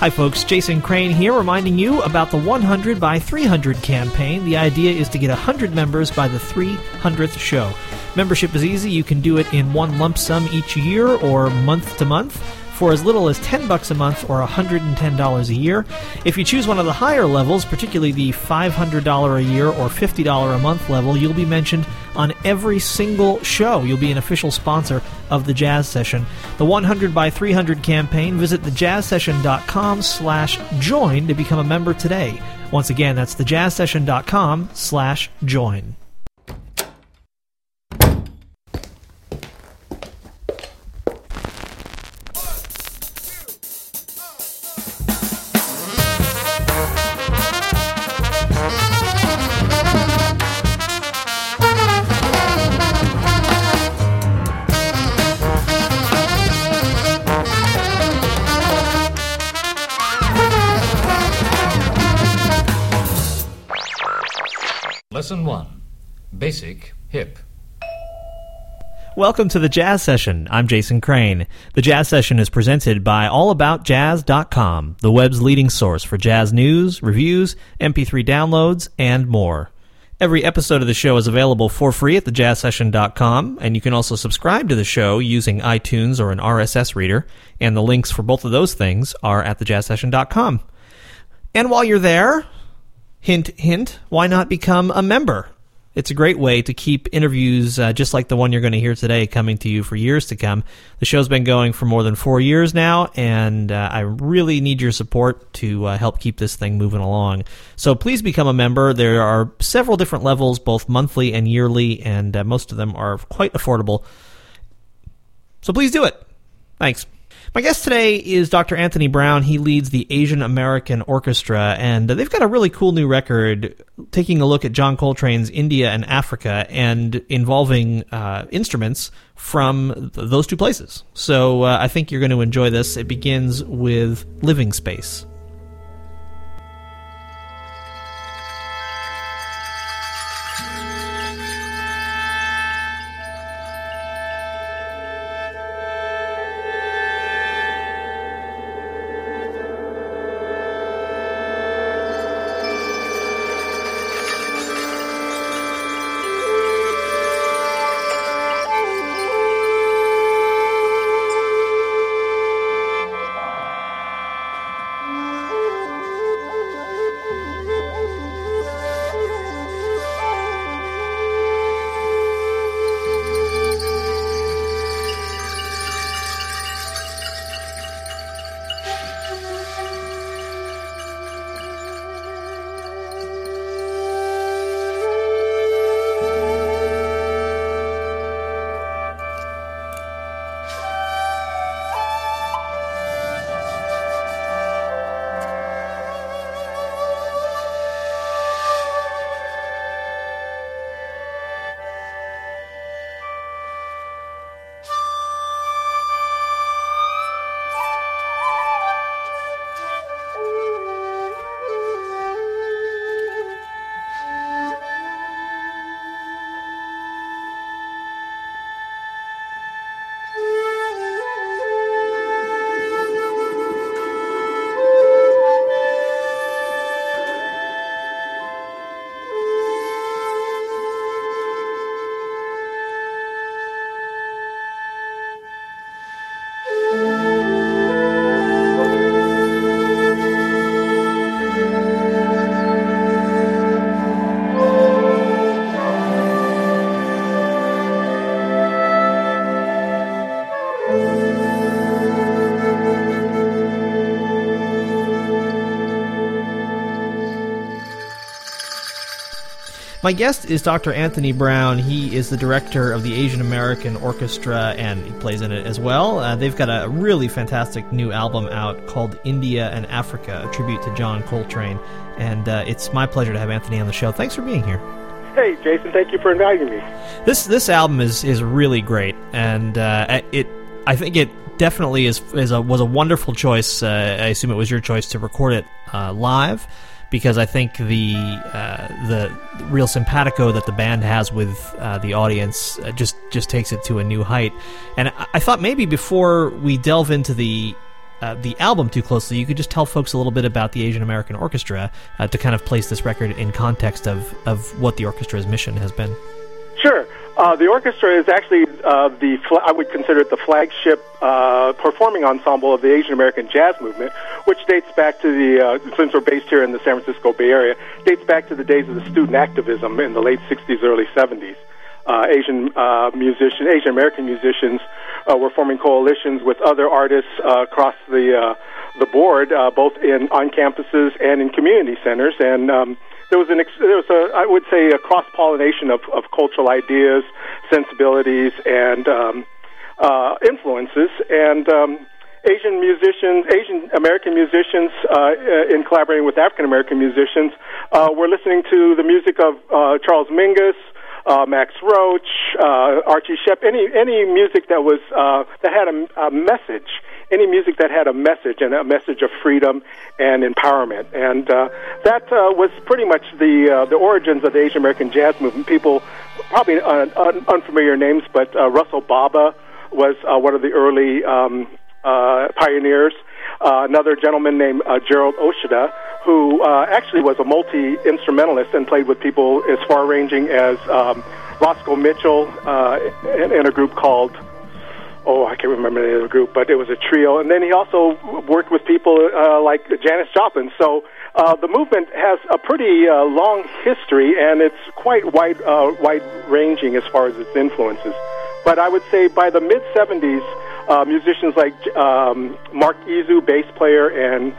Hi, folks. Jason Crane here, reminding you about the 100 by 300 campaign. The idea is to get 100 members by the 300th show. Membership is easy. You can do it in one lump sum each year or month to month for as little as 10 bucks a month or $110 a year. If you choose one of the higher levels, particularly the $500 a year or $50 a month level, you'll be mentioned on every single show. You'll be an official sponsor of the Jazz Session. The 100 by 300 campaign, visit thejazzsession.com slash join to become a member today. Once again, that's thejazzsession.com slash join. Basic Hip. Welcome to the Jazz Session. I'm Jason Crane. The Jazz Session is presented by AllAboutJazz.com, the web's leading source for jazz news, reviews, MP3 downloads, and more. Every episode of the show is available for free at thejazzsession.com, and you can also subscribe to the show using iTunes or an RSS reader, and the links for both of those things are at thejazzsession.com. And while you're there, hint, hint, why not become a member? It's a great way to keep interviews uh, just like the one you're going to hear today coming to you for years to come. The show's been going for more than four years now, and uh, I really need your support to uh, help keep this thing moving along. So please become a member. There are several different levels, both monthly and yearly, and uh, most of them are quite affordable. So please do it. Thanks. My guest today is Dr. Anthony Brown. He leads the Asian American Orchestra, and they've got a really cool new record taking a look at John Coltrane's India and Africa and involving uh, instruments from th- those two places. So uh, I think you're going to enjoy this. It begins with Living Space. My guest is Dr. Anthony Brown. He is the director of the Asian American Orchestra and he plays in it as well. Uh, they've got a really fantastic new album out called India and Africa, a tribute to John Coltrane. And uh, it's my pleasure to have Anthony on the show. Thanks for being here. Hey, Jason, thank you for inviting me. This this album is is really great, and uh, it I think it definitely is is a was a wonderful choice. Uh, I assume it was your choice to record it uh, live because I think the uh, the real simpatico that the band has with uh, the audience uh, just just takes it to a new height. And I, thought maybe before we delve into the uh, the album too closely, you could just tell folks a little bit about the Asian American Orchestra uh, to kind of place this record in context of, of what the orchestra's mission has been. Sure. Uh, the orchestra is actually uh, the fl- I would consider it the flagship uh, performing ensemble of the Asian American jazz movement, which dates back to the uh, since we're based here in the San Francisco Bay Area, dates back to the days of the student activism in the late '60s, early '70s. Uh, Asian uh, musicians, Asian American musicians, uh, were forming coalitions with other artists uh, across the uh, the board, uh, both in on campuses and in community centers, and um, there was an there was a I would say a cross pollination of, of cultural ideas, sensibilities, and um, uh, influences, and um, Asian musicians, Asian American musicians, uh, in collaborating with African American musicians, uh, were listening to the music of uh, Charles Mingus. Uh, Max Roach, uh, Archie Shepp, any any music that was uh, that had a, a message, any music that had a message and a message of freedom and empowerment. And uh, that uh, was pretty much the uh, the origins of the Asian American jazz movement. People probably uh, un- unfamiliar names, but uh, Russell Baba was uh, one of the early um, uh, pioneers. Another gentleman named Gerald Oshita, who uh, actually was a multi instrumentalist and played with people as far ranging as um, Roscoe Mitchell uh, in, in a group called oh, I can't remember the the group, but it was a trio. And then he also worked with people uh, like Janis Joplin. So uh, the movement has a pretty uh, long history, and it's quite wide, uh, wide ranging as far as its influences. But I would say by the mid 70s, uh, musicians like um, Mark Izu, bass player, and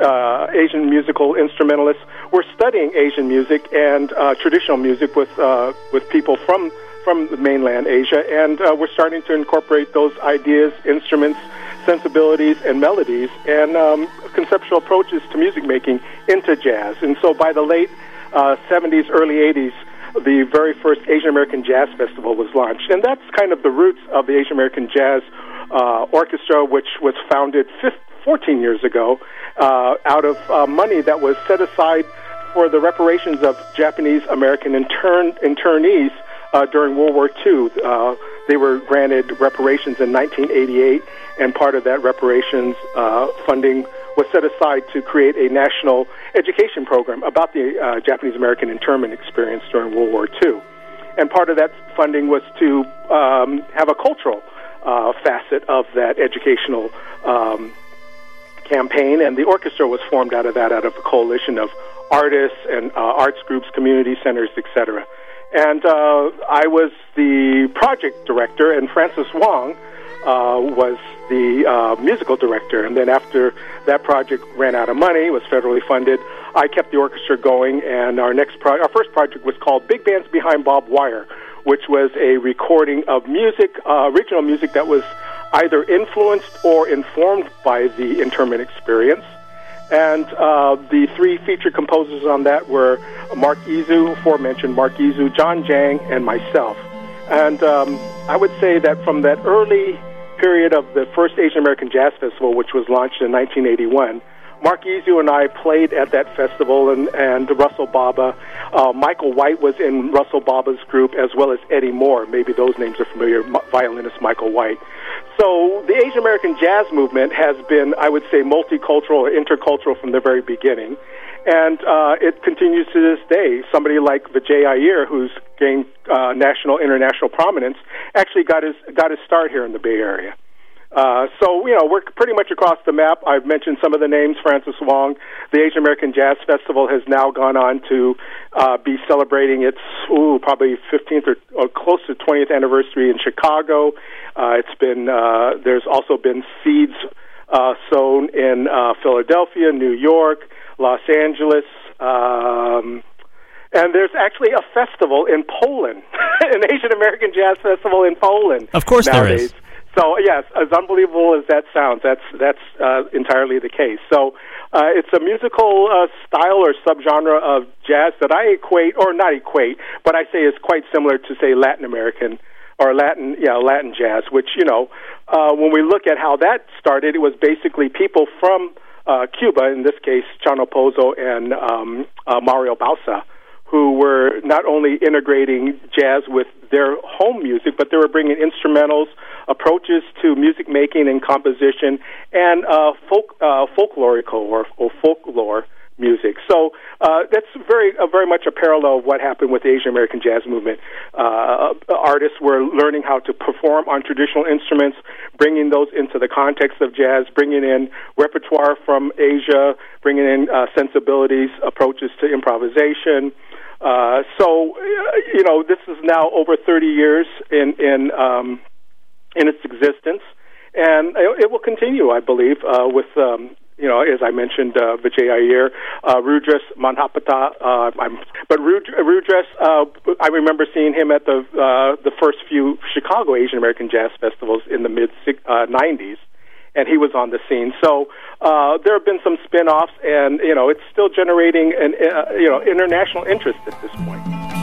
uh, Asian musical instrumentalists were studying Asian music and uh, traditional music with uh, with people from from the mainland Asia, and uh, we're starting to incorporate those ideas, instruments, sensibilities, and melodies, and um, conceptual approaches to music making into jazz. And so by the late uh, 70s, early 80s, the very first Asian American Jazz Festival was launched. And that's kind of the roots of the Asian American Jazz uh, Orchestra, which was founded 15, 14 years ago uh, out of uh, money that was set aside for the reparations of Japanese American intern- internees uh, during World War II. Uh, they were granted reparations in 1988, and part of that reparations uh, funding was set aside to create a national education program about the uh, Japanese American internment experience during World War II. And part of that funding was to um, have a cultural uh, facet of that educational um, campaign, and the orchestra was formed out of that, out of a coalition of artists and uh, arts groups, community centers, etc. And uh, I was the project director, and Francis Wong uh, was the uh, musical director. And then after that project ran out of money, was federally funded, I kept the orchestra going. And our next pro- our first project was called Big Bands Behind Barbed Wire, which was a recording of music, uh, original music that was either influenced or informed by the internment experience. And uh, the three featured composers on that were Mark Izu, aforementioned Mark Izu, Jon Jang, and myself. And um, I would say that from that early period of the first Asian American Jazz Festival, which was launched in 1981, Mark Izu and I played at that festival, and, and Russell Baba. Uh, Michael White was in Russell Baba's group, as well as Eddie Moore. Maybe those names are familiar, violinist Michael White. So the Asian American jazz movement has been, I would say, multicultural or intercultural from the very beginning. And uh, it continues to this day. Somebody like Vijay Iyer, who's gained uh, national, international prominence, actually got his got his start here in the Bay Area. Uh, so, you know, we're pretty much across the map. I've mentioned some of the names, Francis Wong. The Asian American Jazz Festival has now gone on to uh, be celebrating its, ooh, probably 15th or, or close to 20th anniversary in Chicago. Uh, it's been, uh, there's also been seeds uh, sown in uh, Philadelphia, New York, Los Angeles, um, and there's actually a festival in Poland, an Asian American Jazz Festival in Poland. Of course, nowadays. there is. So yes, as unbelievable as that sounds, that's that's uh, entirely the case. So uh, it's a musical uh, style or subgenre of jazz that I equate, or not equate, but I say is quite similar to say Latin American or Latin, yeah, Latin jazz. Which you know, uh, when we look at how that started, it was basically people from uh, Cuba, in this case, Chano Pozo and um, uh, Mario Bauza, who were not only integrating jazz with their home music, but they were bringing instrumentals, approaches to music making and composition, and uh, folk uh, folklorical or, or folklore music. So uh, that's very uh, very much a parallel of what happened with the Asian American jazz movement. Uh, artists were learning how to perform on traditional instruments, bringing those into the context of jazz, bringing in repertoire from Asia, bringing in uh, sensibilities, approaches to improvisation. Uh, so, uh, you know, this is now over 30 years in in um, in its existence, and it, will continue, I believe, uh, with um, you know, as I mentioned, uh, Vijay Iyer, uh, Rudresh Mahanthappa. Uh, I'm, but Rudresh, uh, I remember seeing him at the uh, the first few Chicago Asian American jazz festivals in the mid uh, '90s, and he was on the scene. So uh, there have been some spin-offs, and you know, it's still generating an uh, you know international interest at this point.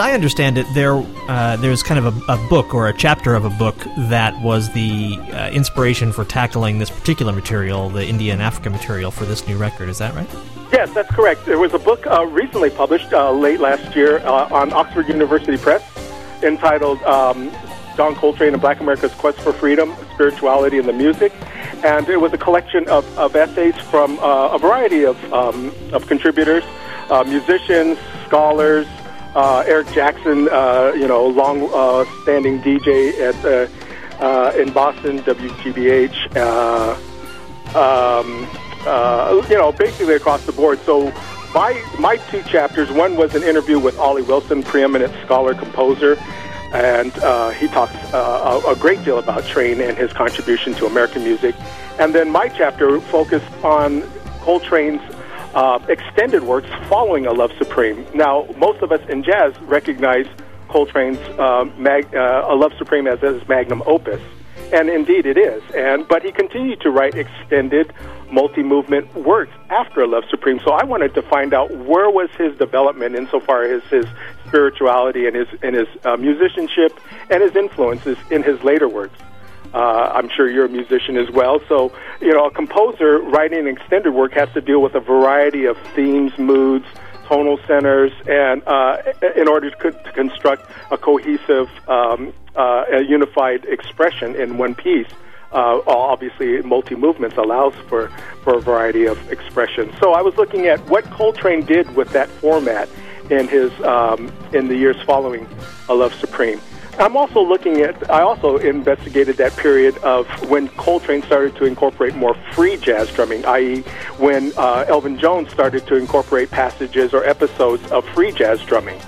I understand it, there uh, there's kind of a, a, book or a chapter of a book that was the uh, inspiration for tackling this particular material, the India and Africa material, for this new record. Is that right? Yes, that's correct. There was a book uh, recently published uh, late last year uh, on Oxford University Press entitled um, John Coltrane and Black America's Quest for Freedom, Spirituality, and the Music. And it was a collection of, of essays from uh, a variety of, um, of contributors, musicians, scholars, uh, Eric Jackson, uh, you know, long-standing DJ at uh, uh, in Boston, WGBH. Uh, um, you know, basically across the board. So my my two chapters. One was an interview with Olly Wilson, preeminent scholar composer, and uh, he talks uh, a great deal about Train and his contribution to American music. And then my chapter focused on Coltrane's uh, extended works following A Love Supreme. Now, most of us in jazz recognize Coltrane's uh, mag, uh, A Love Supreme as his magnum opus, and indeed it is. And but he continued to write extended, multi-movement works after A Love Supreme. So I wanted to find out where was his development insofar as his spirituality and his and his uh, musicianship and his influences in his later works. Uh, I'm sure you're a musician as well. So, you know, a composer writing extended work has to deal with a variety of themes, moods, tonal centers, and uh, in order to, to construct a cohesive, um, uh, a unified expression in one piece. Uh, obviously, multi movements allows for, for a variety of expression. So I was looking at what Coltrane did with that format in his um, in the years following A Love Supreme. I'm also looking at, I also investigated that period of when Coltrane started to incorporate more free jazz drumming, i.e., when uh, Elvin Jones started to incorporate passages or episodes of free jazz drumming.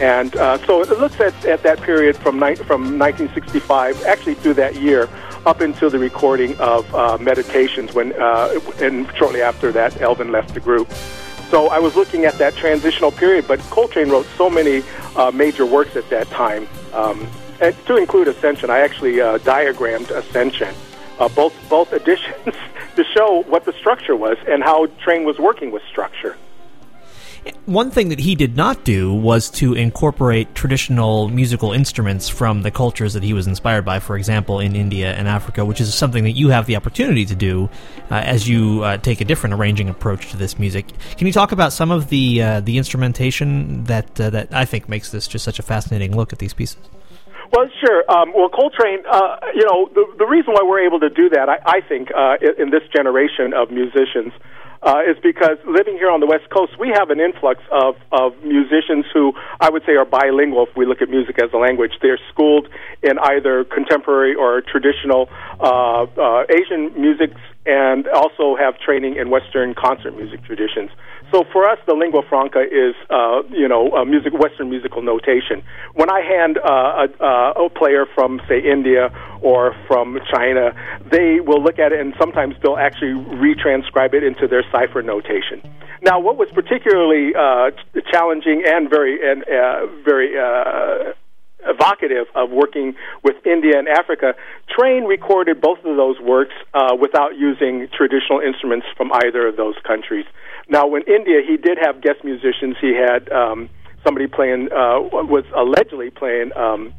And uh, so it looks at, at that period from, ni- from 1965, actually through that year, up until the recording of uh, Meditations, when, uh, and shortly after that, Elvin left the group. So I was looking at that transitional period, but Coltrane wrote so many uh, major works at that time. Um, and to include Ascension, I actually uh, diagrammed Ascension, uh, both both editions, to show what the structure was and how Train was working with structure. One thing that he did not do was to incorporate traditional musical instruments from the cultures that he was inspired by, for example, in India and Africa, which is something that you have the opportunity to do uh, as you uh, take a different arranging approach to this music. Can you talk about some of the uh, the instrumentation that uh, that I think makes this just such a fascinating look at these pieces? Well, sure. Um, well, Coltrane, uh, you know, the, the reason why we're able to do that, I, I think, uh, in, in this generation of musicians, uh, is because living here on the West Coast, we have an influx of, of musicians who I would say are bilingual if we look at music as a language. They're schooled in either contemporary or traditional uh, uh, Asian music and also have training in Western concert music traditions. So for us, the lingua franca is, uh, you know, music, Western musical notation. When I hand uh, a, uh, a player from, say, India or from China, they will look at it and sometimes they'll actually retranscribe it into their cipher notation. Now, what was particularly uh, challenging and very and uh, very evocative of working with India and Africa, Train recorded both of those works uh, without using traditional instruments from either of those countries. Now, in India, he did have guest musicians. He had um, somebody playing, uh, was allegedly playing. Um,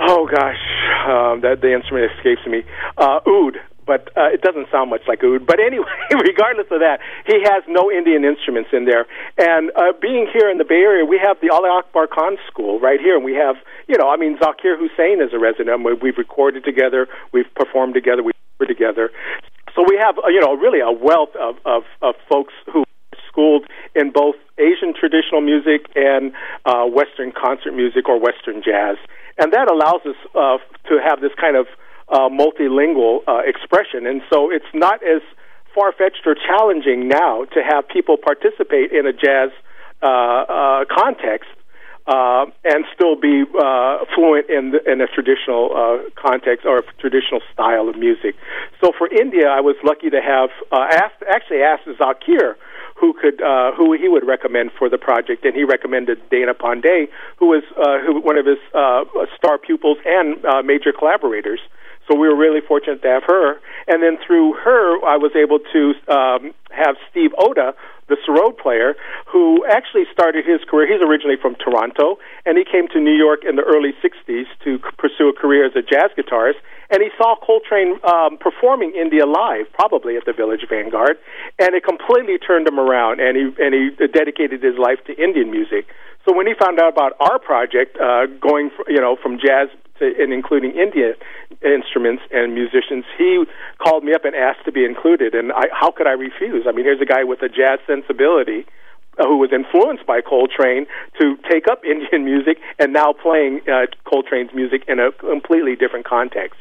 oh gosh, um, that the instrument escapes me. Uh, oud, but uh, it doesn't sound much like oud. But anyway, regardless of that, he has no Indian instruments in there. And uh, being here in the Bay Area, we have the Ali Akbar Khan School right here, and we have, you know, I mean, Zakir Hussain is a resident. We've recorded together, we've performed together, we've together. So we have, uh, you know, really a wealth of, of, of folks who schooled in both Asian traditional music and uh, Western concert music or Western jazz. And that allows us uh, to have this kind of uh, multilingual uh, expression. And so it's not as far fetched or challenging now to have people participate in a jazz uh, uh, context uh, and still be uh, fluent in, the, in a traditional context or a traditional style of music. So for India, I was lucky to have asked, actually asked Zakir who could uh, who he would recommend for the project, and he recommended Dana Pandey, who was uh, who one of his uh, star pupils and uh, major collaborators. So we were really fortunate to have her. And then through her, I was able to um, have Steve Oda, the sarod player, who actually started his career. He's originally from Toronto, and he came to New York in the early 60s to pursue a career as a jazz guitarist. And he saw Coltrane um, performing India live, probably at the Village Vanguard, and it completely turned him around, and he, and he dedicated his life to Indian music. So when he found out about our project, uh, going for, you know from jazz to, and including Indian instruments and musicians, he called me up and asked to be included. And I, how could I refuse? I mean, here's a guy with a jazz sensibility uh, who was influenced by Coltrane to take up Indian music and now playing uh, Coltrane's music in a completely different context.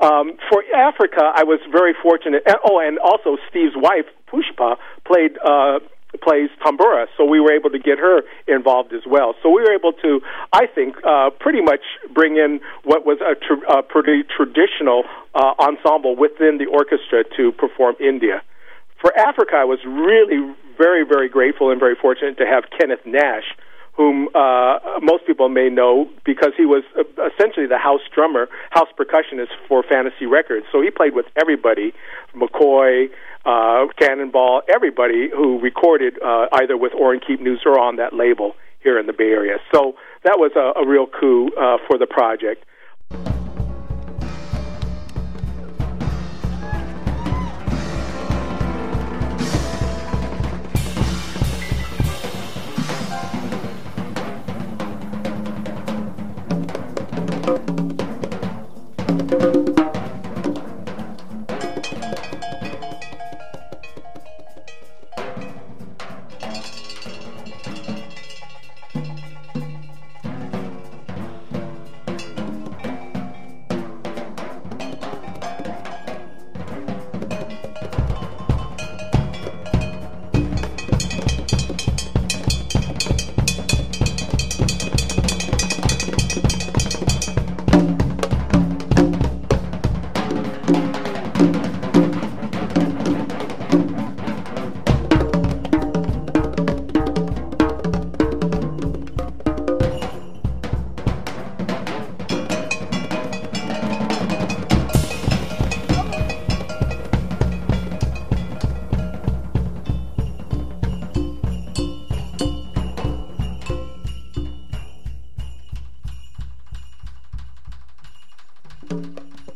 Um, for Africa, I was very fortunate. Oh, and also Steve's wife, Pushpa, played uh, plays tambura, so we were able to get her involved as well. So we were able to, I think, uh, pretty much bring in what was a, tr- a pretty traditional uh, ensemble within the orchestra to perform India. For Africa, I was really very, very grateful and very fortunate to have Kenneth Nash, whom uh, most people may know because he was uh, essentially the house drummer, house percussionist for Fantasy Records. So he played with everybody, McCoy, uh, Cannonball, everybody who recorded uh, either with Orrin Keepnews or on that label here in the Bay Area. So that was a, a real coup uh, for the project.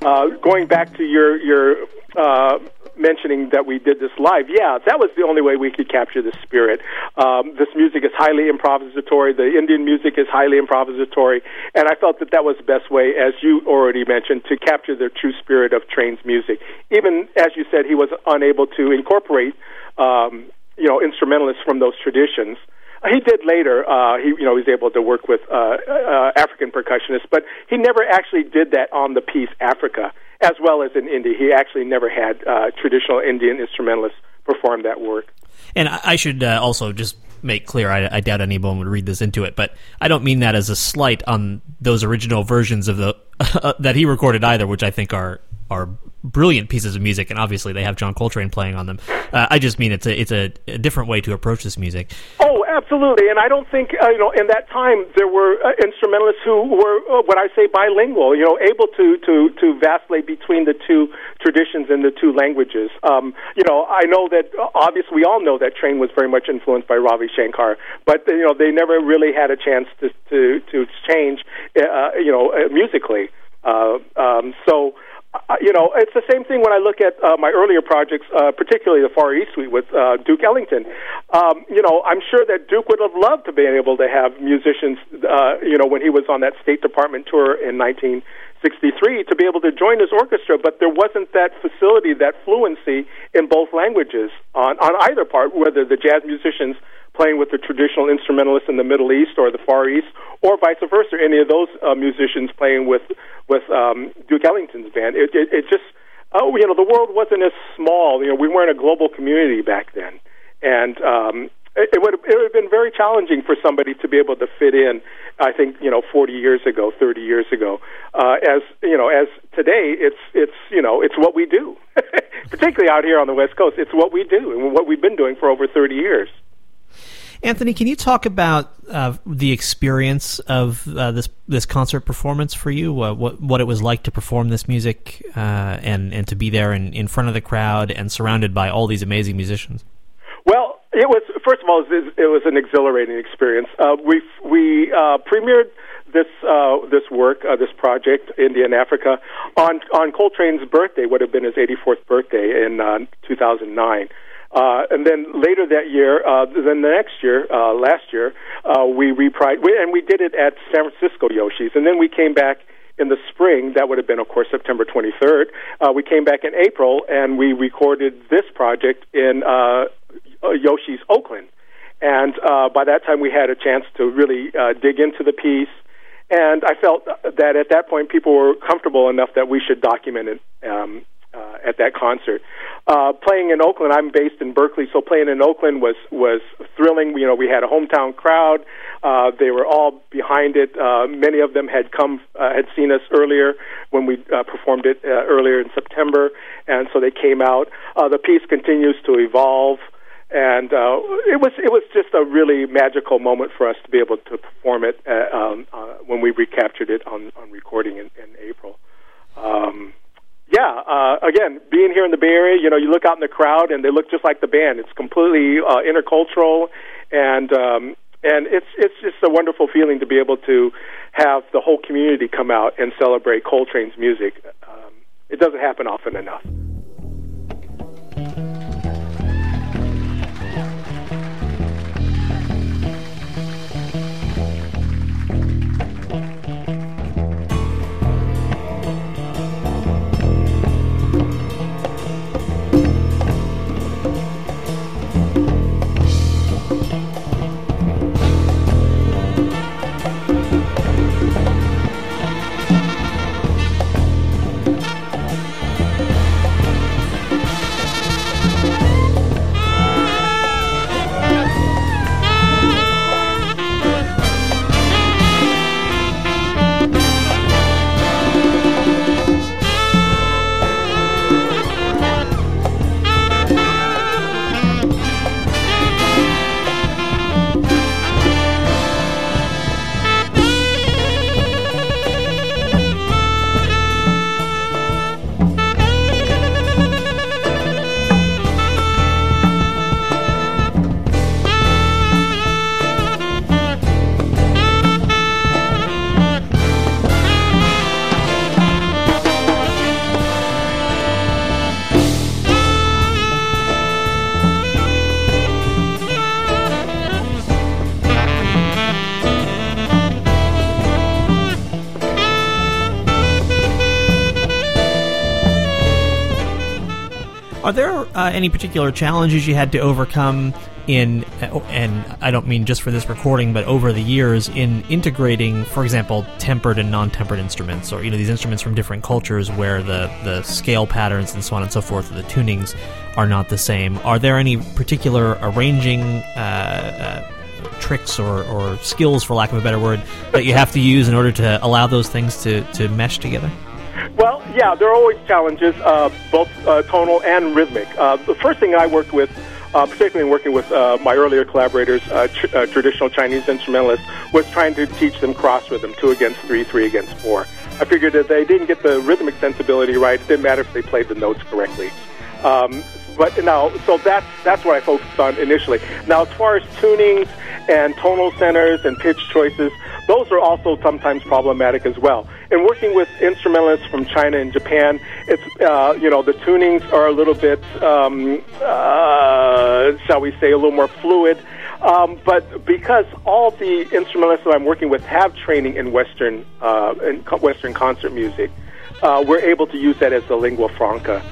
Uh, going back to your your uh, mentioning that we did this live, yeah, that was the only way we could capture the spirit. Um, this music is highly improvisatory. The Indian music is highly improvisatory, and I felt that that was the best way, as you already mentioned, to capture the true spirit of Train's music. Even as you said, he was unable to incorporate, um, you know, instrumentalists from those traditions. He did later. Uh, he, you know, was able to work with uh, uh, African percussionists, but he never actually did that on the piece Africa as well as in India. He actually never had uh, traditional Indian instrumentalists perform that work. And I should uh, also just make clear I, I, doubt anyone would read this into it, but I don't mean that as a slight on those original versions of the that he recorded either, which I think are are brilliant pieces of music, and obviously they have John Coltrane playing on them. Uh, I just mean it's a it's a, a, different way to approach this music. Oh, absolutely, and I don't think uh, you know in that time there were uh, instrumentalists who were uh, what I say bilingual, you know, able to to to vacillate between the two traditions and the two languages. Um, you know, I know that uh, obviously we all know that Train was very much influenced by Ravi Shankar, but you know they never really had a chance to to to change, uh, you know, musically. Um, so uh, you know, it's the same thing when I look at uh, my earlier projects, uh, particularly the Far East Suite with uh, Duke Ellington. Um, you know, I'm sure that Duke would have loved to be able to have musicians, uh, you know, when he was on that State Department tour in 1963, to be able to join his orchestra, but there wasn't that facility, that fluency in both languages on, on either part, whether the jazz musicians playing with the traditional instrumentalists in the Middle East or the Far East, or vice versa, any of those uh, musicians playing with with um, Duke Ellington's band. It, it, it just, oh, you know, the world wasn't as small. You know, we weren't a global community back then, and um, it, it would it would have been very challenging for somebody to be able to fit in. I think you know, 40 years ago, 30 years ago, uh, as you know, as today, it's it's you know, it's what we do. Particularly out here on the West Coast, it's what we do and what we've been doing for over 30 years. Anthony, can you talk about uh, the experience of uh, this this concert performance for you? Uh, what what it was like to perform this music uh, and and to be there in, in front of the crowd and surrounded by all these amazing musicians? Well, it was first of all it was, an exhilarating experience. Uh, we we uh, premiered this uh, this work, uh, this project, India and Africa, on on Coltrane's birthday, would have been his 84th birthday in uh, 2009. Uh, and then later that year, uh, then the next year, uh, last year, uh, we reprised, we, and we did it at San Francisco Yoshi's, and then we came back in the spring. That would have been, of course, September 23rd. Uh, we came back in April, and we recorded this project in uh, Yoshi's Oakland. And uh, by that time, we had a chance to really uh, dig into the piece. And I felt that at that point, people were comfortable enough that we should document it um, uh, at that concert. Uh, playing in Oakland, I'm based in Berkeley, so playing in Oakland was was thrilling. You know, we had a hometown crowd. Uh, they were all behind it. Uh, many of them had come, uh, had seen us earlier when we uh, performed it uh, earlier in September, and so they came out. Uh, the piece continues to evolve and uh, it was it was just a really magical moment for us to be able to perform it uh, um, uh, when we recaptured it on on recording in, in April. Um, yeah, uh, again, being here in the Bay Area, you know, you look out in the crowd and they look just like the band. It's completely uh, intercultural, and um, and it's it's just a wonderful feeling to be able to have the whole community come out and celebrate Coltrane's music. Um, it doesn't happen often enough. Are there uh, any particular challenges you had to overcome in, and I don't mean just for this recording, but over the years in integrating, for example, tempered and non-tempered instruments, or you know these instruments from different cultures where the the scale patterns and so on and so forth, or the tunings are not the same. Are there any particular arranging uh, uh, tricks or, or skills, for lack of a better word, that you have to use in order to allow those things to, to mesh together? Well, yeah, there are always challenges, uh, both uh, tonal and rhythmic. Uh, the first thing I worked with, uh, particularly in working with uh, my earlier collaborators, tr- uh, traditional Chinese instrumentalists, was trying to teach them cross rhythm, two against three, three against four. I figured that they didn't get the rhythmic sensibility right. It didn't matter if they played the notes correctly. Um, but now, so that's that's what I focused on initially. Now, as far as tunings and tonal centers and pitch choices, those are also sometimes problematic as well. In working with instrumentalists from China and Japan, it's uh, you know the tunings are a little bit, um, uh, shall we say, a little more fluid. Um, but because all the instrumentalists that I'm working with have training in Western uh, in Western concert music, uh, we're able to use that as the lingua franca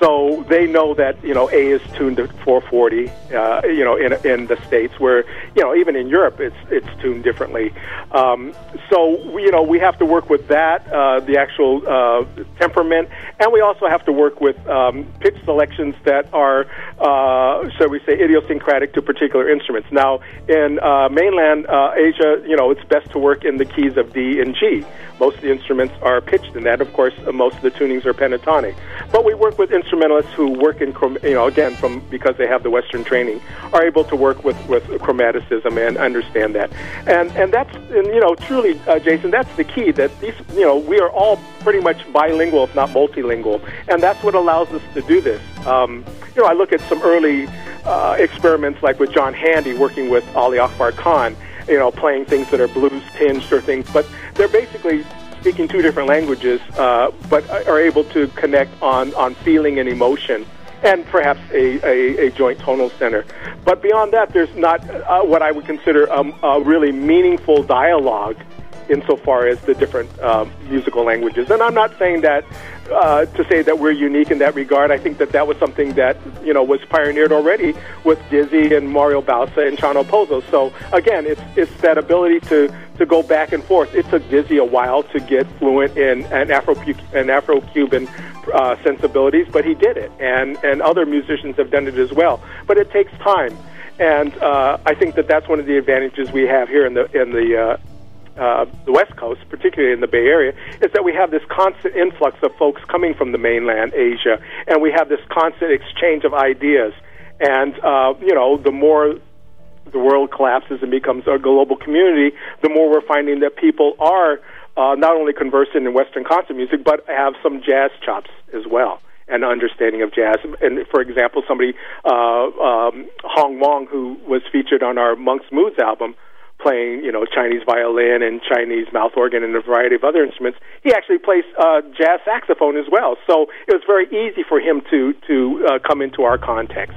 so they know that you know A is tuned to 440. Uh, you know, in in the states where you know even in Europe it's it's tuned differently. Um, so we, you know we have to work with that, uh, the actual uh, temperament, and we also have to work with um, pitch selections that are, uh, shall we say, idiosyncratic to particular instruments. Now in uh, mainland uh, Asia, you know it's best to work in the keys of D and G. Most of the instruments are pitched in that. Of course, most of the tunings are pentatonic. But we work with instrumentalists who work in, you know, again, from because they have the Western training, are able to work with, with chromaticism and understand that. And and that's and you know truly, uh, Jason, that's the key. That these you know we are all pretty much bilingual, if not multilingual, and that's what allows us to do this. Um, you know, I look at some early uh, experiments like with John Handy working with Ali Akbar Khan you know, playing things that are blues tinged or things, but they're basically speaking two different languages, uh, but are able to connect on, on feeling and emotion and perhaps a, a, a joint tonal center. But beyond that, there's not uh, what I would consider a, a really meaningful dialogue insofar as the different uh, musical languages. And I'm not saying that uh, to say that we're unique in that regard. I think that that was something that you know was pioneered already with Dizzy and Mario Bauza and Chano Pozo. So again, it's it's that ability to to go back and forth. It took Dizzy a while to get fluent in an Afro an Afro Cuban uh, sensibilities, but he did it, and and other musicians have done it as well. But it takes time. And uh, I think that that's one of the advantages we have here in the in the uh, uh, the West Coast, particularly in the Bay Area, is that we have this constant influx of folks coming from the mainland Asia, and we have this constant exchange of ideas. And uh, you know, the more the world collapses and becomes a global community, the more we're finding that people are uh, not only conversant in Western concert music, but have some jazz chops as well and understanding of jazz. And for example, somebody, uh, um, Hong Wong, who was featured on our Monk's Moods album, playing, you know, Chinese violin and Chinese mouth organ and a variety of other instruments. He actually plays uh, jazz saxophone as well. So it was very easy for him to to uh, come into our context.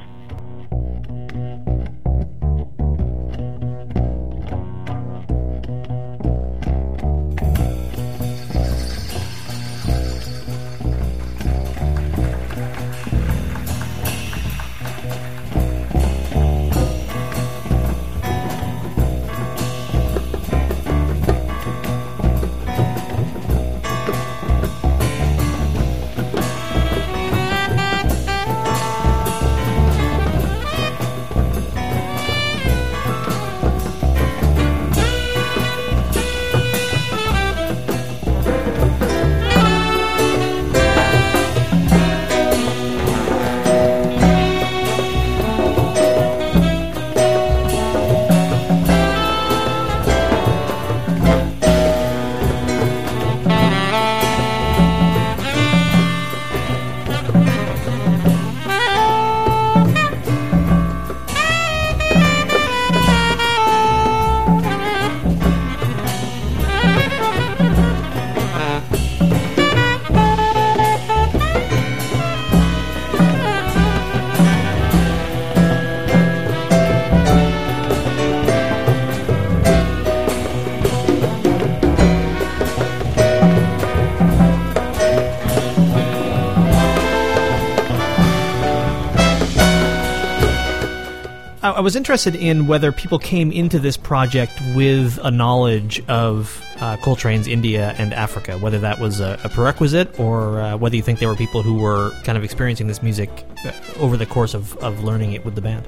I, was interested in whether people came into this project with a knowledge of uh, Coltrane's India and Africa, whether that was a, a prerequisite or uh, whether you think there were people who were kind of experiencing this music uh, over the course of, of learning it with the band.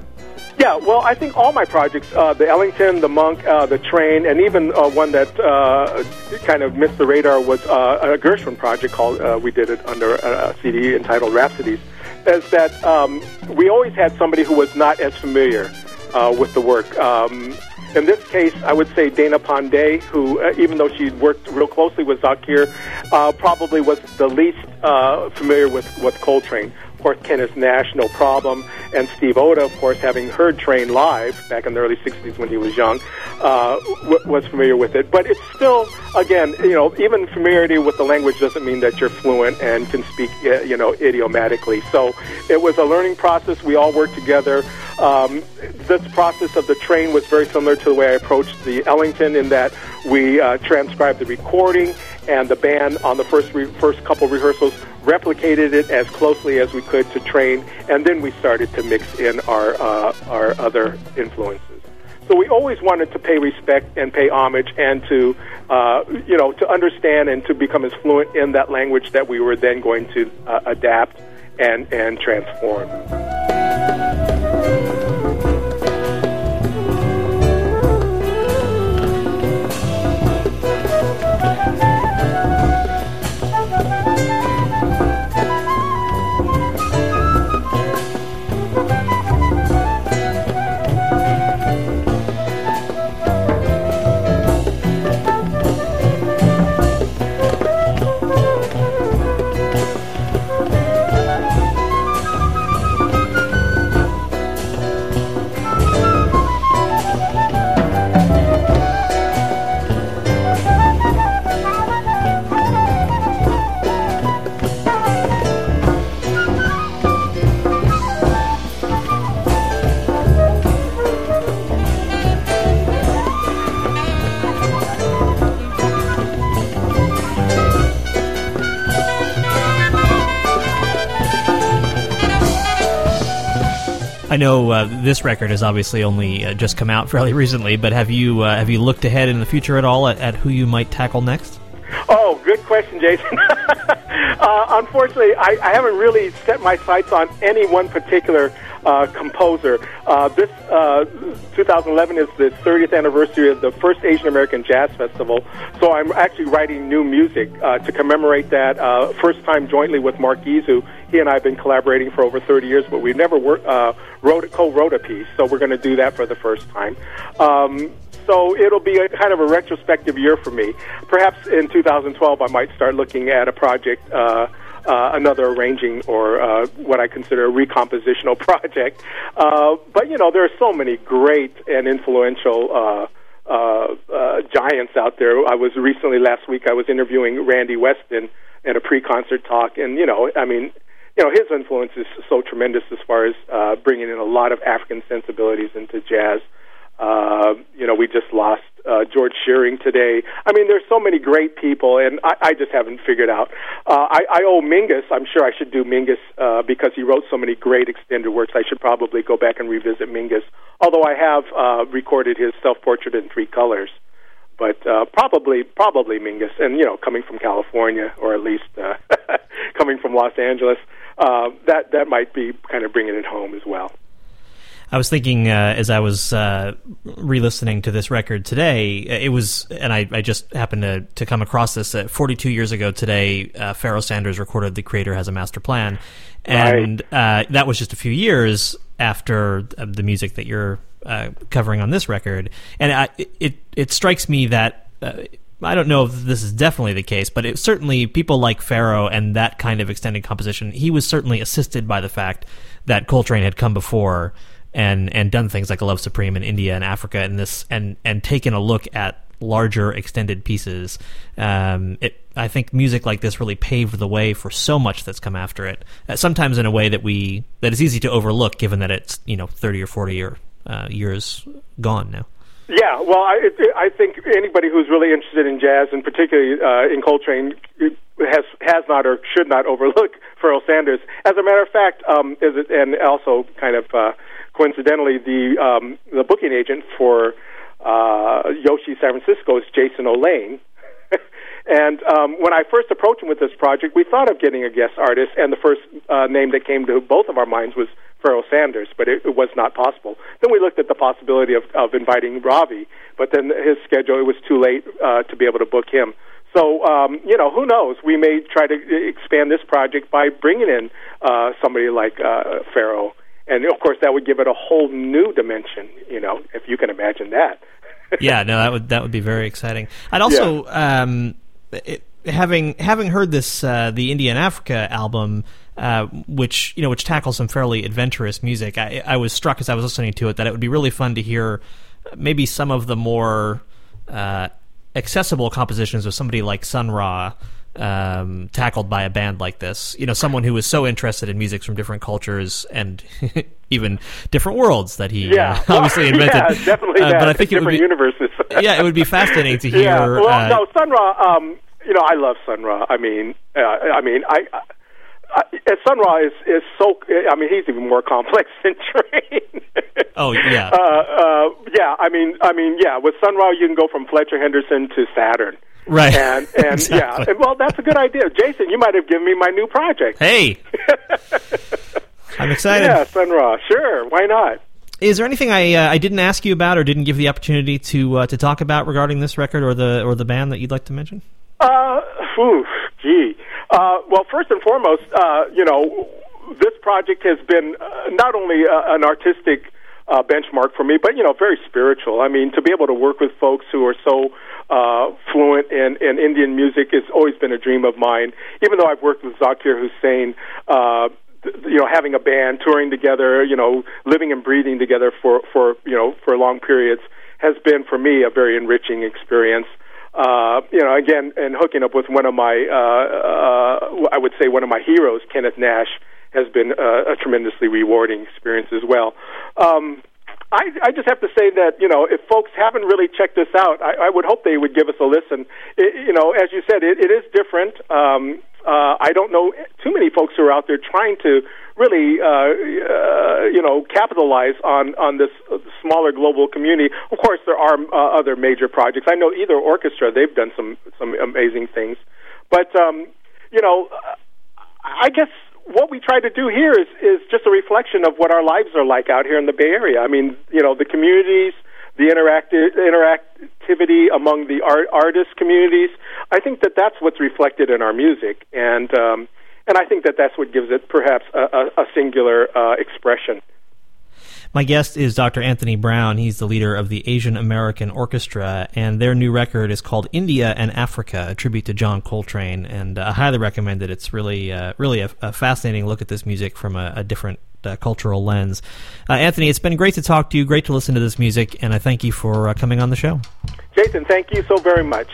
Yeah, well, I think all my projects, uh, the Ellington, the Monk, uh, the Train, and even uh, one that uh, kind of missed the radar was uh, a Gershwin project called, uh, we did it under a, a CD entitled Rhapsodies, is that um, we always had somebody who was not as familiar uh, with the work. Um, in this case, I would say Dana Pandey, who, uh, even though she worked real closely with Zakir, uh, probably was the least uh, familiar with, with Coltrane course, Kenneth Nash, no problem, and Steve Oda, of course, having heard Train live back in the early '60s when he was young, uh, w- was familiar with it. But it's still, again, you know, even familiarity with the language doesn't mean that you're fluent and can speak, uh, you know, idiomatically. So it was a learning process. We all worked together. Um, this process of the train was very similar to the way I approached the Ellington in that we uh, transcribed the recording and the band on the first re- first couple rehearsals replicated it as closely as we could to train, and then we started to mix in our uh, our other influences. So we always wanted to pay respect and pay homage, and to uh, you know to understand and to become as fluent in that language that we were then going to uh, adapt and and transform. I know uh, this record has obviously only uh, just come out fairly recently, but have you uh, have you looked ahead in the future at all at, at who you might tackle next? Oh, good question, Jason. uh, unfortunately, I, I haven't really set my sights on any one particular uh, composer. Uh, this uh, 2011 is the 30th anniversary of the first Asian American Jazz Festival, so I'm actually writing new music uh, to commemorate that. Uh, first time jointly with Mark Izu. He and I have been collaborating for over 30 years, but we've never worked, uh, wrote, co-wrote a piece, so we're going to do that for the first time. Um, so it'll be a kind of a retrospective year for me. Perhaps in 2012, I might start looking at a project. Uh, another arranging or uh, what I consider a recompositional project. Uh, but you know, there are so many great and influential uh, uh, uh, giants out there. I was recently last week. I was interviewing Randy Weston in a pre-concert talk, and you know, I mean, you know, his influence is so tremendous as far as uh, bringing in a lot of African sensibilities into jazz. Uh, you know, we just lost uh, George Shearing today. I mean, there's so many great people, and I, I just haven't figured out. Uh, I, I owe Mingus. I'm sure I should do Mingus uh, because he wrote so many great extended works. I should probably go back and revisit Mingus. Although I have uh, recorded his self-portrait in three colors, but uh, probably probably Mingus. And you know, coming from California, or at least uh, coming from Los Angeles, uh, that that might be kind of bringing it home as well. I was thinking uh, as I was uh, re-listening to this record today, it was, and I, I just happened to, to come across this. Uh, 42 years ago today, uh, Pharoah Sanders recorded "The Creator Has a Master Plan," and right. Uh, that was just a few years after uh, the music that you're covering on this record. And I, it it strikes me that. I don't know if this is definitely the case, but it certainly people like Pharoah and that kind of extended composition. He was certainly assisted by the fact that Coltrane had come before and and done things like Love Supreme in India and Africa and this and and taken a look at larger extended pieces. Um, it, I think music like this really paved the way for so much that's come after it. Uh, sometimes in a way that we that is easy to overlook, given that it's you know thirty or forty year, uh, years gone now. Yeah, well, I, it, I think anybody who's really interested in jazz, and particularly uh, in Coltrane, has has not or should not overlook Pharoah Sanders. As a matter of fact, um, is it, and also kind of uh, coincidentally, the um, the booking agent for uh, Yoshi San Francisco is Jason Olaine. and um, when I first approached him with this project, we thought of getting a guest artist, and the first uh, name that came to both of our minds was Pharoah Sanders, but it, it was not possible. Then we looked at the possibility of, of inviting Ravi, but then his schedule, it was too late uh, to be able to book him. So, um, you know, who knows? We may try to expand this project by bringing in uh, somebody like uh, Pharoah. And of course, that would give it a whole new dimension. You know, if you can imagine that. yeah, no, that would that would be very exciting. I'd also yeah. um, it, having having heard this uh, the India and Africa album. Uh, which you know, which tackles some fairly adventurous music. I, I was struck as I was listening to it that it would be really fun to hear maybe some of the more uh, accessible compositions of somebody like Sun Ra um, tackled by a band like this. You know, someone who is so interested in music from different cultures and even different worlds that he yeah. uh, obviously invented. Yeah, definitely. Uh, but I think it would be universes. yeah, it would be fascinating to hear. Yeah. Well, uh, no, Sun Ra. Um, you know, I love Sun Ra. I mean, uh, I mean, I. I uh, Sun Ra is is so. I mean, he's even more complex than Train. oh yeah. Uh, uh, yeah. I mean, I mean, yeah. With Sun Ra, you can go from Fletcher Henderson to Saturn. Right. And and exactly. yeah. And, well, that's a good idea, Jason. You might have given me my new project. Hey. I'm excited. Yeah, Sun Ra. Sure. Why not? Is there anything I uh, I didn't ask you about or didn't give the opportunity to uh, to talk about regarding this record or the or the band that you'd like to mention? Uh, whew, gee. Uh, well, first and foremost, uh, you know, this project has been uh, not only uh, an artistic uh, benchmark for me, but you know, very spiritual. I mean, to be able to work with folks who are so uh, fluent in, in Indian music has always been a dream of mine. Even though I've worked with Zakir Hussain, uh, you know, having a band, touring together, you know, living and breathing together for for you know for long periods has been for me a very enriching experience uh, you know, again, and hooking up with one of my, uh, uh, I would say one of my heroes, Kenneth Nash, has been uh, a tremendously rewarding experience as well. Um, I, I just have to say that you know if folks haven't really checked this out, I, I would hope they would give us a listen. It, you know, as you said, it, it is different. Um, uh, I don't know too many folks who are out there trying to really, uh, uh, you know, capitalize on on this smaller global community. Of course, there are uh, other major projects. I know Ether Orchestra; they've done some some amazing things. But um, you know, I guess what we try to do here is is just a reflection of what our lives are like out here in the Bay Area. I mean, you know, the communities, the interactive interactivity among the art, artist communities. I think that that's what's reflected in our music, and um, and I think that that's what gives it perhaps a, a, a singular uh, expression. My guest is Dr. Anthony Brown. He's the leader of the Asian American Orchestra, and their new record is called India and Africa, a tribute to John Coltrane. And uh, I highly recommend it. It's really, uh, really a, a, fascinating look at this music from a, a different uh, cultural lens. Uh, Anthony, it's been great to talk to you. Great to listen to this music, and I thank you for uh, coming on the show. Jason, thank you so very much.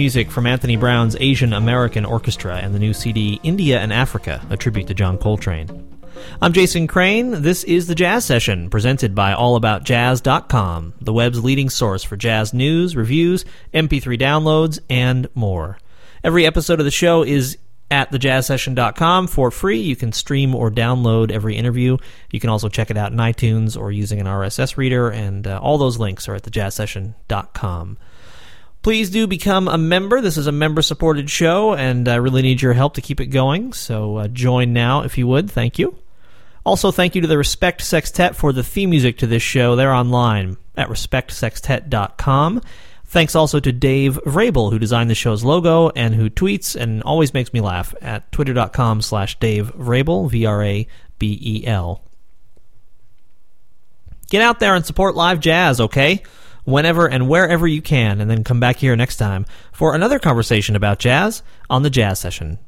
Music from Anthony Brown's Asian American Orchestra and the new CD India and Africa, a tribute to John Coltrane. I'm Jason Crane. This is the Jazz Session, presented by AllAboutJazz.com, the web's leading source for jazz news, reviews, MP3 downloads, and more. Every episode of the show is at thejazzsession.com for free. You can stream or download every interview. You can also check it out in iTunes or using an RSS reader, and uh, all those links are at thejazzsession.com. Please do become a member. This is a member supported show, and I really need your help to keep it going. So uh, join now if you would. Thank you. Also, thank you to the Respect Sextet for the theme music to this show. They're online at respectsextet.com. Thanks also to Dave Vrabel, who designed the show's logo and who tweets and always makes me laugh at twitter.com slash Dave Vrabel, V R A B E L. Get out there and support live jazz, okay? Whenever and wherever you can, and then come back here next time for another conversation about jazz on the Jazz Session.